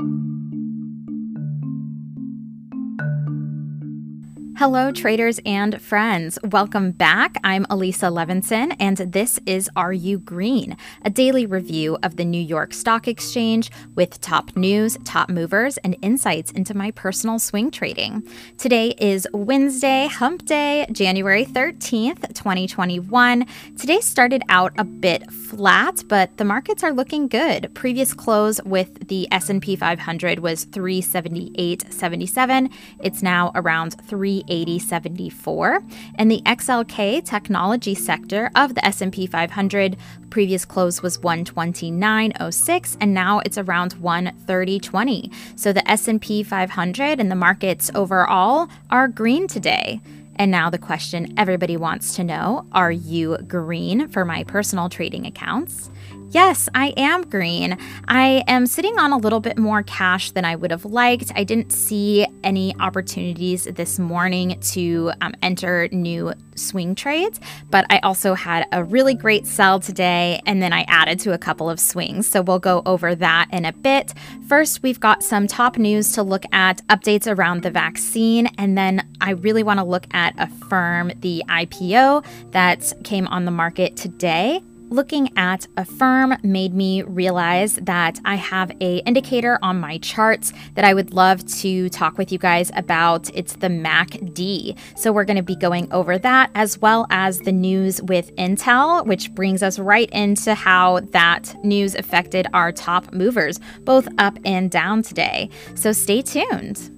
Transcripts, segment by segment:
you Hello, traders and friends. Welcome back. I'm Elisa Levinson, and this is Are You Green, a daily review of the New York Stock Exchange with top news, top movers, and insights into my personal swing trading. Today is Wednesday, Hump Day, January 13th, 2021. Today started out a bit flat, but the markets are looking good. Previous close with the S&P 500 was 378.77. It's now around 3 8074 and the XLK technology sector of the S&P 500 previous close was 129.06 and now it's around 130.20. So the S&P 500 and the markets overall are green today. And now the question everybody wants to know, are you green for my personal trading accounts? Yes, I am green. I am sitting on a little bit more cash than I would have liked. I didn't see any opportunities this morning to um, enter new swing trades, but I also had a really great sell today and then I added to a couple of swings. So we'll go over that in a bit. First, we've got some top news to look at, updates around the vaccine, and then I really want to look at Affirm, the IPO that came on the market today looking at Affirm made me realize that I have a indicator on my charts that I would love to talk with you guys about. It's the MACD. So we're going to be going over that as well as the news with Intel, which brings us right into how that news affected our top movers, both up and down today. So stay tuned.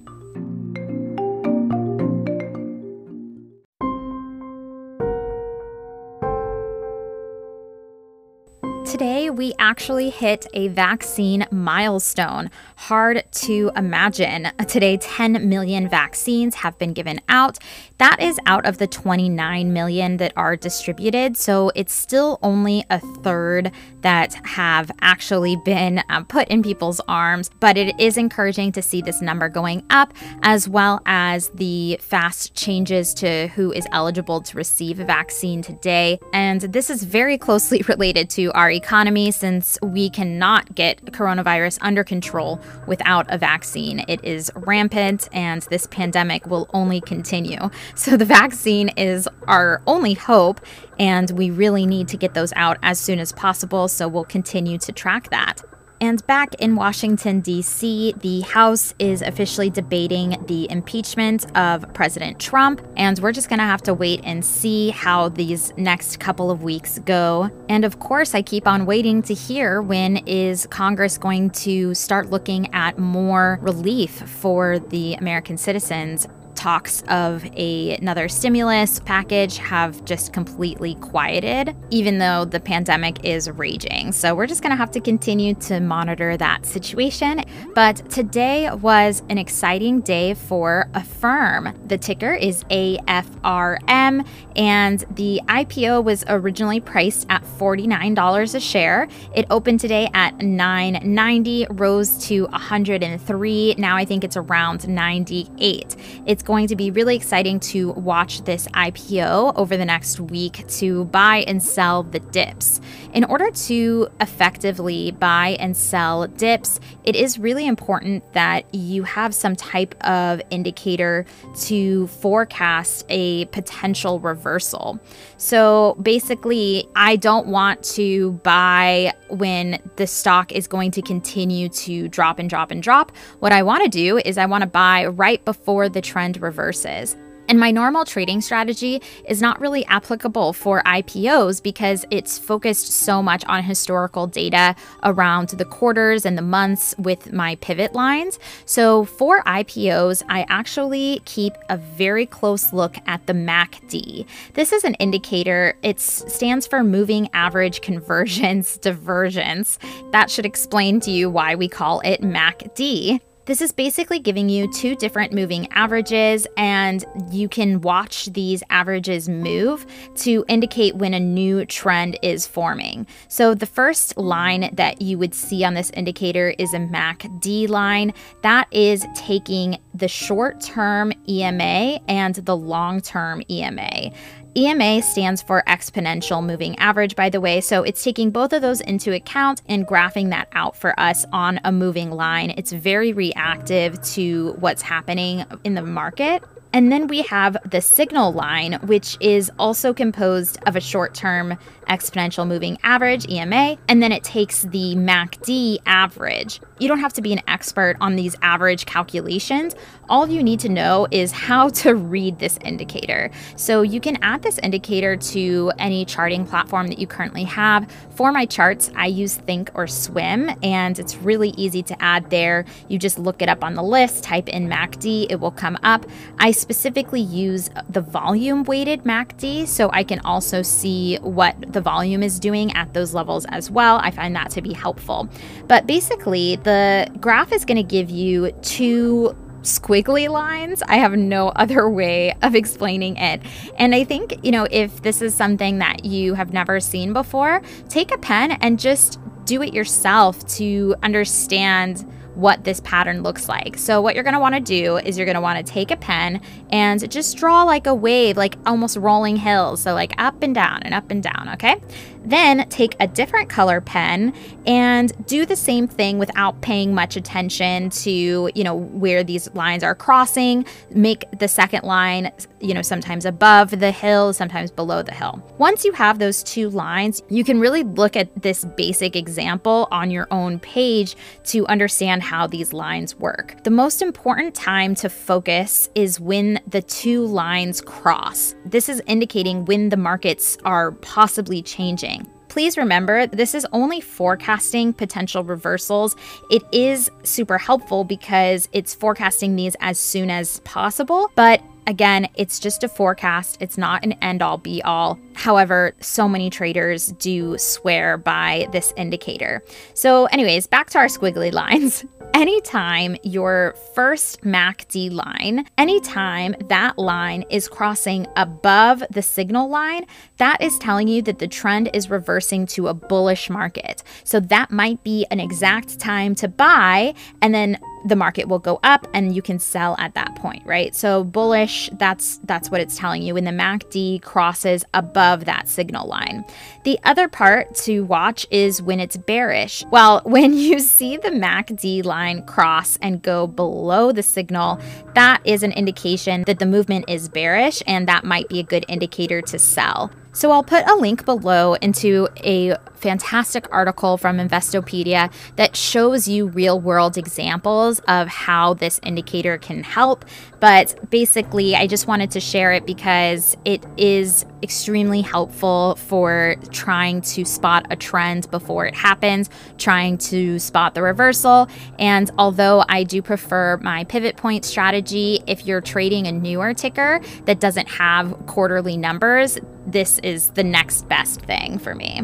We actually hit a vaccine milestone. Hard to imagine. Today, 10 million vaccines have been given out. That is out of the 29 million that are distributed. So it's still only a third that have actually been um, put in people's arms. But it is encouraging to see this number going up, as well as the fast changes to who is eligible to receive a vaccine today. And this is very closely related to our economy since we cannot get coronavirus under control without a vaccine. It is rampant and this pandemic will only continue. So the vaccine is our only hope and we really need to get those out as soon as possible. So we'll continue to track that. And back in Washington, D.C., the House is officially debating the impeachment of President Trump. And we're just going to have to wait and see how these next couple of weeks go. And of course, I keep on waiting to hear when is Congress going to start looking at more relief for the American citizens talks of a, another stimulus package have just completely quieted, even though the pandemic is raging. So we're just going to have to continue to monitor that situation. But today was an exciting day for Affirm. The ticker is AFRM, and the IPO was originally priced at $49 a share. It opened today at 990, rose to 103. Now I think it's around 98. It's going to be really exciting to watch this IPO over the next week to buy and sell the dips. In order to effectively buy and sell dips, it is really important that you have some type of indicator to forecast a potential reversal. So basically, I don't want to buy when the stock is going to continue to drop and drop and drop. What I want to do is I want to buy right before the trend reverses. And my normal trading strategy is not really applicable for IPOs because it's focused so much on historical data around the quarters and the months with my pivot lines. So for IPOs, I actually keep a very close look at the MACD. This is an indicator, it stands for moving average convergence divergence. That should explain to you why we call it MACD. This is basically giving you two different moving averages, and you can watch these averages move to indicate when a new trend is forming. So, the first line that you would see on this indicator is a MACD line. That is taking the short term EMA and the long term EMA. EMA stands for exponential moving average, by the way. So it's taking both of those into account and graphing that out for us on a moving line. It's very reactive to what's happening in the market. And then we have the signal line, which is also composed of a short term exponential moving average, EMA, and then it takes the MACD average. You don't have to be an expert on these average calculations. All you need to know is how to read this indicator. So you can add this indicator to any charting platform that you currently have. For my charts, I use Thinkorswim, and it's really easy to add there. You just look it up on the list, type in MACD, it will come up. I specifically use the volume weighted MACD so I can also see what the volume is doing at those levels as well. I find that to be helpful. But basically, the graph is going to give you two squiggly lines. I have no other way of explaining it. And I think, you know, if this is something that you have never seen before, take a pen and just do it yourself to understand what this pattern looks like. So what you're going to want to do is you're going to want to take a pen and just draw like a wave, like almost rolling hills. So like up and down and up and down, okay? Then take a different color pen and do the same thing without paying much attention to, you know, where these lines are crossing. Make the second line, you know, sometimes above the hill, sometimes below the hill. Once you have those two lines, you can really look at this basic example on your own page to understand how these lines work. The most important time to focus is when the two lines cross. This is indicating when the markets are possibly changing please remember this is only forecasting potential reversals. It is super helpful because it's forecasting these as soon as possible, but Again, it's just a forecast, it's not an end all be all. However, so many traders do swear by this indicator. So, anyways, back to our squiggly lines. Anytime your first MACD line, anytime that line is crossing above the signal line, that is telling you that the trend is reversing to a bullish market. So that might be an exact time to buy and then the market will go up and you can sell at that point, right? So bullish, that's that's what it's telling you when the MACD crosses above that signal line. The other part to watch is when it's bearish. Well, when you see the MACD line cross and go below the signal, that is an indication that the movement is bearish and that might be a good indicator to sell. So I'll put a link below into a fantastic article from Investopedia that shows you real world examples of how this indicator can help. But basically, I just wanted to share it because it is extremely helpful for trying to spot a trend before it happens, trying to spot the reversal. And although I do prefer my pivot point strategy, if you're trading a newer ticker that doesn't have quarterly numbers, this is the next best thing for me.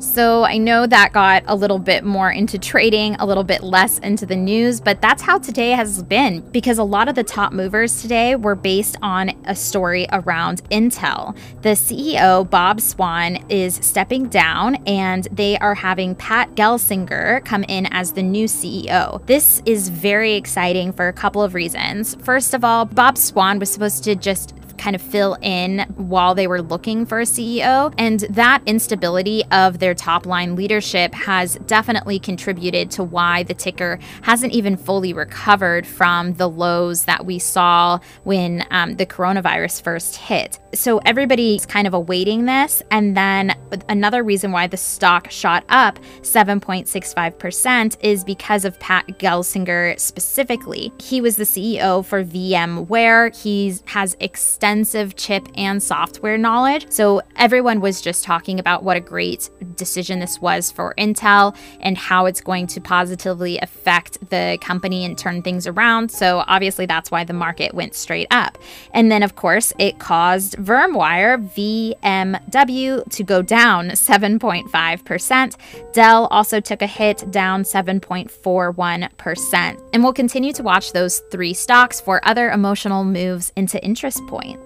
So I know that got a little bit more into trading, a little bit less into the news, but that's how today has been because a lot of the top movers today were based on a story around Intel. The CEO, Bob Swan, is stepping down and they are having Pat Gelsinger come in as the new CEO. This is very exciting for a couple of reasons. First of all, Bob Swan was supposed to just kind of fill in while they were looking for a CEO. And that instability of their top line leadership has definitely contributed to why the ticker hasn't even fully recovered from the lows that we saw when um, the coronavirus first hit. So everybody's kind of awaiting this. And then another reason why the stock shot up 7.65% is because of Pat Gelsinger specifically. He was the CEO for VMware. He has extensive extensive chip and software knowledge. So everyone was just talking about what a great decision this was for Intel and how it's going to positively affect the company and turn things around. So obviously that's why the market went straight up. And then of course it caused VMware VMW to go down 7.5%. Dell also took a hit down 7.41%. And we'll continue to watch those three stocks for other emotional moves into interest points.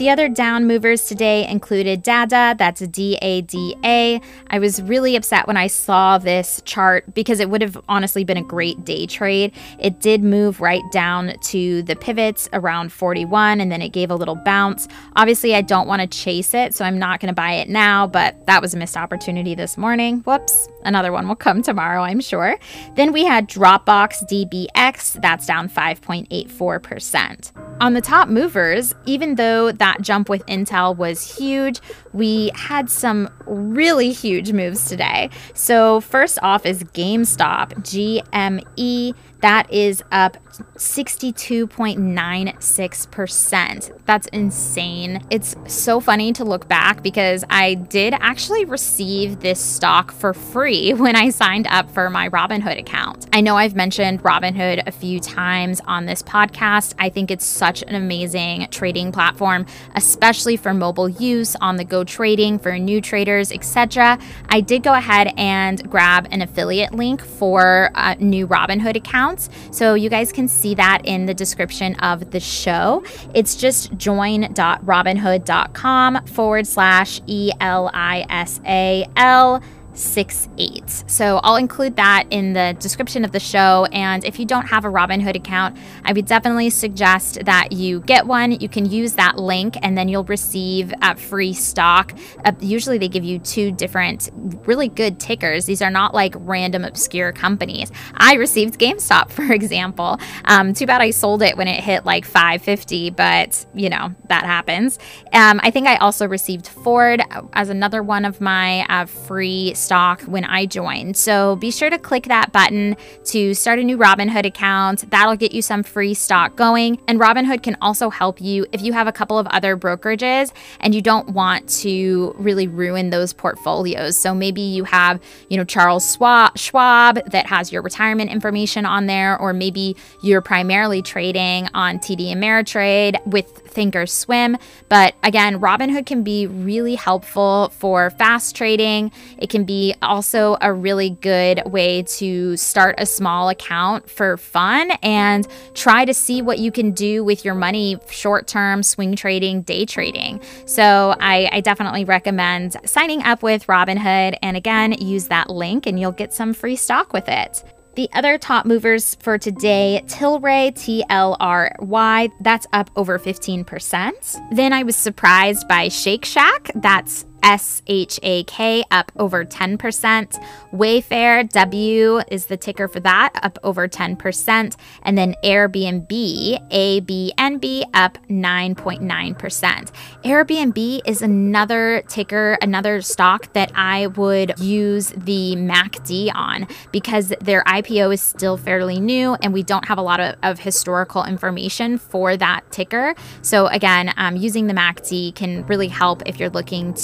The other down movers today included DADA, that's D A D A. I was really upset when I saw this chart because it would have honestly been a great day trade. It did move right down to the pivots around 41 and then it gave a little bounce. Obviously, I don't want to chase it, so I'm not going to buy it now, but that was a missed opportunity this morning. Whoops. Another one will come tomorrow, I'm sure. Then we had Dropbox DBX, that's down 5.84%. On the top movers, even though that jump with Intel was huge, we had some really huge moves today. So, first off is GameStop, GME that is up 62.96%. That's insane. It's so funny to look back because I did actually receive this stock for free when I signed up for my Robinhood account. I know I've mentioned Robinhood a few times on this podcast. I think it's such an amazing trading platform, especially for mobile use, on the go trading for new traders, etc. I did go ahead and grab an affiliate link for a new Robinhood account accounts. So you guys can see that in the description of the show. It's just join.robinhood.com forward slash E L I S A L six eight. So I'll include that in the description of the show. And if you don't have a Robinhood account, I would definitely suggest that you get one. You can use that link and then you'll receive a free stock. Uh, usually they give you two different really good tickers. These are not like random obscure companies. I received GameStop, for example. Um, too bad I sold it when it hit like 550, but you know, that happens. Um, I think I also received Ford as another one of my uh, free stock when I joined. So be sure to click that button to start a new Robinhood account. That'll get you some free stock going. And Robinhood can also help you if you have a couple of other brokerages and you don't want to really ruin those portfolios. So maybe you have, you know, Charles Schwab that has your retirement information on there, or maybe you're primarily trading on TD Ameritrade with Thinkorswim. But again, Robinhood can be really helpful for fast trading. It can be also a really good way to start a small account for fun and try to see what you can do with your money short term, swing trading, day trading. So I, I definitely recommend signing up with Robinhood. And again, use that link and you'll get some free stock with it. The other top movers for today, Tilray, T L R Y, that's up over 15%. Then I was surprised by Shake Shack, that's S H A K, up over 10%. Wayfair, W is the ticker for that, up over 10%. And then Airbnb, A B N B, up 9.9%. Airbnb is another ticker, another stock that I would use the MACD on because their IPO is still fairly new and we don't have a lot of, of historical information for that ticker. So, again, um, using the MACD can really help if you're looking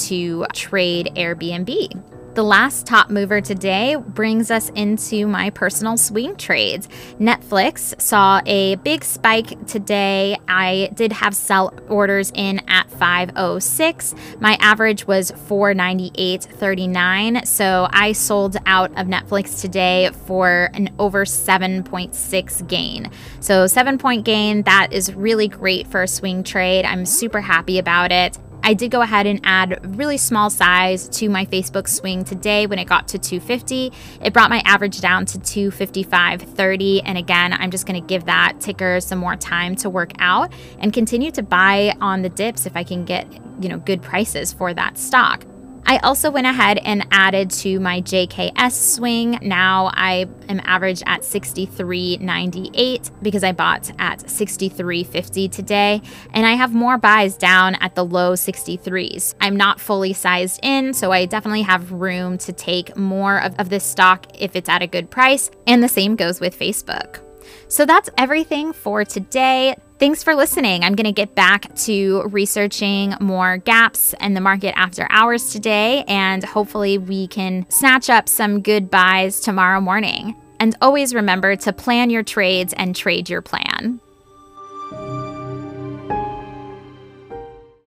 trade Airbnb. The last top mover today brings us into my personal swing trades. Netflix saw a big spike today. I did have sell orders in at 506. My average was 498.39, so I sold out of Netflix today for an over 7.6 gain. So 7 point gain, that is really great for a swing trade. I'm super happy about it. I did go ahead and add really small size to my Facebook swing today when it got to 250. It brought my average down to 255.30. And again, I'm just going to give that ticker some more time to work out and continue to buy on the dips if I can get, you know, good prices for that stock. I also went ahead and added to my JKS swing. Now I am average at 63.98 because I bought at 63.50 today. And I have more buys down at the low 63s. I'm not fully sized in, so I definitely have room to take more of, of this stock if it's at a good price. And the same goes with Facebook. So that's everything for today. Thanks for listening. I'm going to get back to researching more gaps in the market after hours today, and hopefully, we can snatch up some good buys tomorrow morning. And always remember to plan your trades and trade your plan.